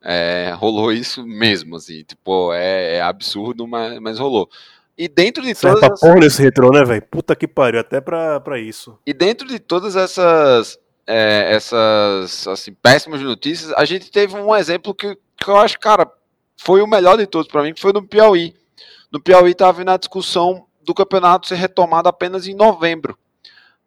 É, rolou isso mesmo, assim, tipo, é, é absurdo, mas, mas rolou. E dentro de Serve todas pra as... porra nesse retrô, né, velho? Puta que pariu, até pra, pra isso. E dentro de todas essas, é, essas assim, péssimas notícias, a gente teve um exemplo que, que eu acho, cara, foi o melhor de todos para mim, que foi no Piauí. No Piauí estava na discussão do campeonato ser retomado apenas em novembro.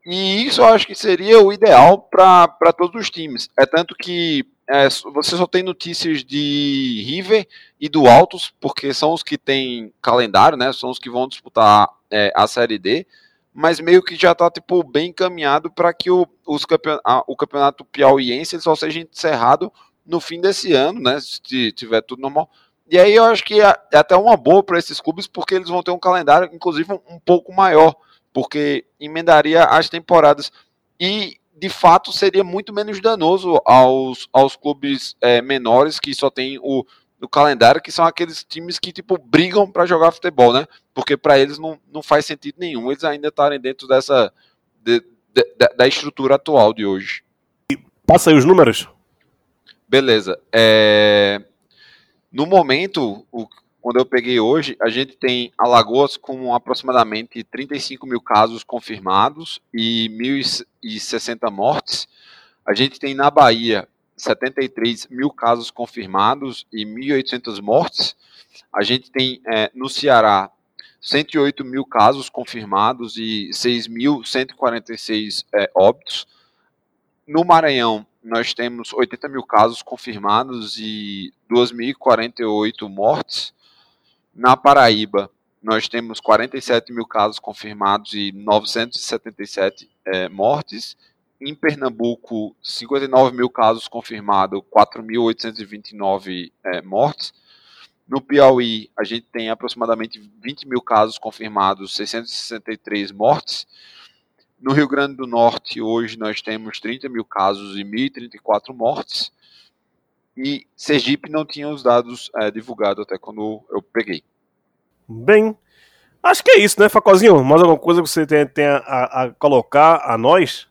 E isso eu acho que seria o ideal para todos os times. É tanto que é, você só tem notícias de River e do Altos, porque são os que têm calendário, né? São os que vão disputar é, a Série D mas meio que já está tipo, bem encaminhado para que o, os campeon a- o campeonato piauiense só seja encerrado no fim desse ano, né? Se tiver tudo normal. E aí eu acho que é é até uma boa para esses clubes, porque eles vão ter um calendário, inclusive, um, um pouco maior, porque emendaria as temporadas. E, de fato, seria muito menos danoso aos, aos clubes eh, menores que só tem o, o calendário, que são aqueles times que, tipo, brigam para jogar futebol, né? Porque para eles não, não faz sentido nenhum eles ainda estarem dentro dessa de- de- da- da estrutura atual de hoje. Passa aí os números. Beleza. É, No momento, o- quando eu peguei hoje, a gente tem Alagoas com aproximadamente 35 mil casos confirmados e 1.060 mortes. A gente tem na Bahia 73 mil casos confirmados e 1.800 mortes. A gente tem é, no Ceará 108 mil casos confirmados e 6.146 é, óbitos. No Maranhão, nós temos 80 mil casos confirmados e 2.048 mortes. Na Paraíba, nós temos 47 mil casos confirmados e 977 eh, mortes. Em Pernambuco, 59 mil casos confirmados, 4.829 eh, mortes. No Piauí, a gente tem aproximadamente 20 mil casos confirmados, 663 mortes. No Rio Grande do Norte, hoje nós temos 30 mil casos e 1.034 mortes. E Sergipe não tinha os dados eh, divulgados até quando eu peguei. Bem, acho que é isso, né, Facozinho? Mais alguma coisa que você tem, a- a colocar a nós?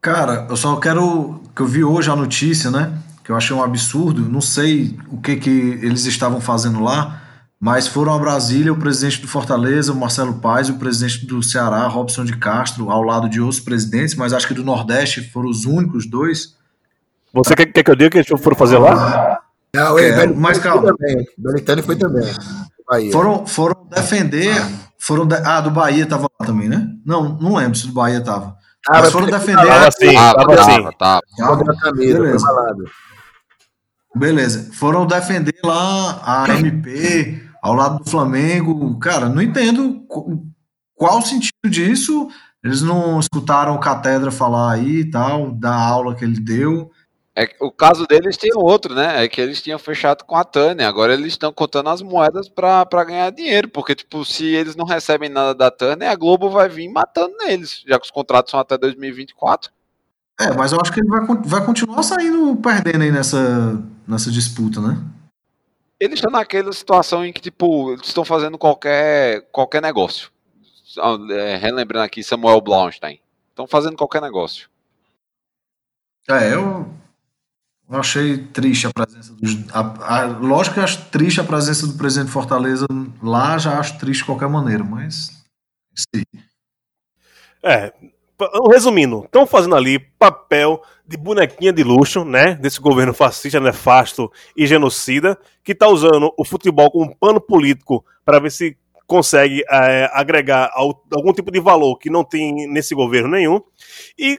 Cara, eu só quero. que eu vi hoje a notícia, né? Que eu achei um absurdo. Não sei o que, que eles estavam fazendo lá, mas foram a Brasília o presidente do Fortaleza, o Marcelo Paes, e o presidente do Ceará, Robson de Castro, ao lado de outros presidentes, mas acho que do Nordeste foram os únicos dois. Você quer, quer que eu diga que eles foram fazer lá? Não, Quero, Belitani mas foi calma. também. Belitani foi também. Bahia. Foram, foram defender. Foram de- ah, do Bahia tava lá também, né? Não, não lembro se do Bahia tava. Ah, Mas foram defender. Tava assim, Tava, tava assim. tava, Beleza. Beleza. Foram defender lá a MP ao lado do Flamengo. Cara, não entendo qu- qual o sentido disso. Eles não escutaram o Catedra falar aí e tal, da aula que ele deu. É, o caso deles tem outro, né? É que eles tinham fechado com a Tânia. Agora eles estão contando as moedas pra pra ganhar dinheiro. Porque, tipo, se eles não recebem nada da Tânia, a Globo vai vir matando neles. Já que os contratos são até 2024. É, mas eu acho que ele vai, vai continuar saindo perdendo aí nessa, nessa disputa, né? Eles estão naquela situação em que, tipo, eles estão fazendo qualquer, qualquer negócio. Ah, é, relembrando aqui Samuel Blaustein. Estão fazendo qualquer negócio. É, eu, eu achei triste a presença dos. A, a, lógico que acho triste a presença do presidente de Fortaleza lá, já acho triste de qualquer maneira, mas. Sim. É, resumindo, estão fazendo ali papel de bonequinha de luxo, né? Desse governo fascista, nefasto e genocida, que está usando o futebol como pano político para ver se consegue é, agregar algum tipo de valor que não tem nesse governo nenhum. E,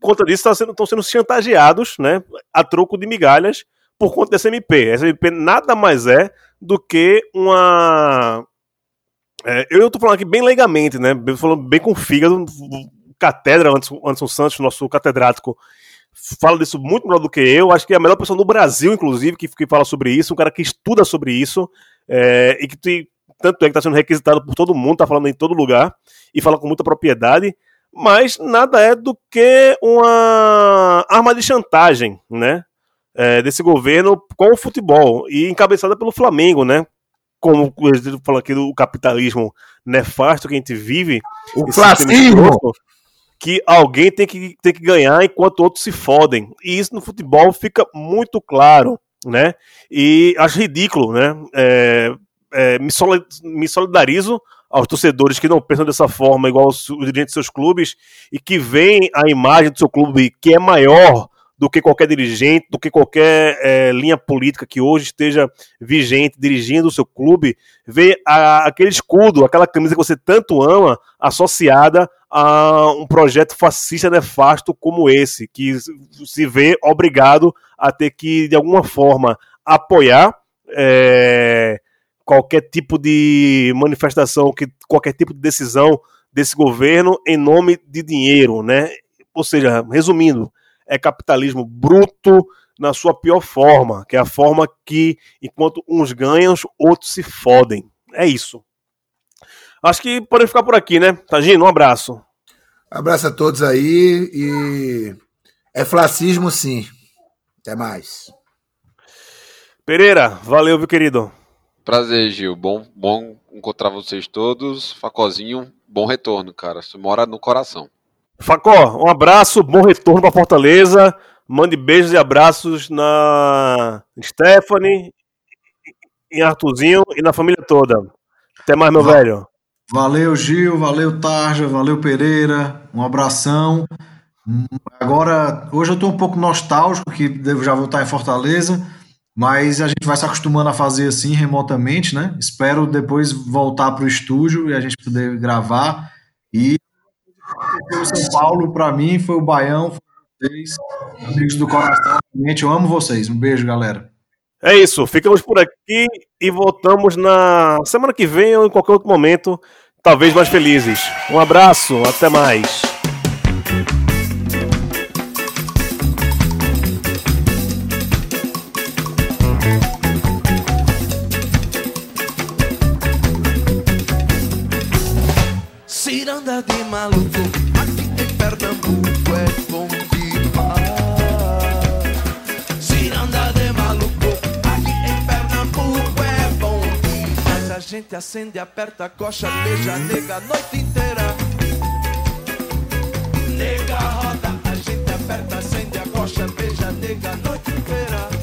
por conta disso, estão sendo, tão sendo chantageados, né? A troco de migalhas por conta dessa MP. Essa MP nada mais é do que uma. É, eu tô falando aqui bem leigamente, né? Falando bem com o fígado. Catedra, Anderson, Anderson Santos, nosso catedrático, fala disso muito melhor do que eu. Acho que é a melhor pessoa no Brasil, inclusive, que, que fala sobre isso. Um cara que estuda sobre isso é, e que tem, tanto é que está sendo requisitado por todo mundo, está falando em todo lugar e fala com muita propriedade. Mas nada é do que uma arma de chantagem, né? É, desse governo com o futebol e encabeçada pelo Flamengo, né? Como ele fala aqui do capitalismo nefasto que a gente vive, O fascismo! Que alguém tem que, tem que ganhar enquanto outros se fodem. E isso no futebol fica muito claro, né? E acho ridículo, né? É, é, me, soli- me solidarizo aos torcedores que não pensam dessa forma, igual os dirigentes de seus clubes, e que veem a imagem do seu clube que é maior do que qualquer dirigente, do que qualquer é, linha política que hoje esteja vigente dirigindo o seu clube, vê a- aquele escudo, aquela camisa que você tanto ama, associada a um projeto fascista nefasto como esse, que se vê obrigado a ter que, de alguma forma, apoiar é, qualquer tipo de manifestação, que, qualquer tipo de decisão desse governo em nome de dinheiro, né? Ou seja, resumindo, é capitalismo bruto na sua pior forma, que é a forma que, enquanto uns ganham, outros se fodem. É isso. Acho que podemos ficar por aqui, né? Tagino, um abraço. Abraço a todos aí e. É flacismo, sim. Até mais. Pereira, valeu, viu, querido? Prazer, Gil. Bom, bom encontrar vocês todos. Facozinho, bom retorno, cara. Você mora no coração. Facó, um abraço, bom retorno para Fortaleza. Mande beijos e abraços na Stephanie, em Artuzinho e na família toda. Até mais, meu Va- velho. Valeu, Gil, valeu, Tarja, valeu, Pereira, um abração. Agora, hoje eu tô um pouco nostálgico, que devo já voltar em Fortaleza, mas a gente vai se acostumando a fazer assim remotamente, né? Espero depois voltar para o estúdio e a gente poder gravar. E o São Paulo, para mim, foi o Baião, foi vocês, amigos do coração. Realmente, eu amo vocês. Um beijo, galera. É isso, ficamos por aqui e voltamos na semana que vem ou em qualquer outro momento, talvez mais felizes. Um abraço, até mais. maluco. Aqui em Pernambuco é bom demais. Ciranda de maluco. Aqui em Pernambuco é bom demais. A gente acende, aperta a coxa, beija nega a noite inteira. Nega roda, a gente aperta, acende a coxa, beija nega a noite inteira.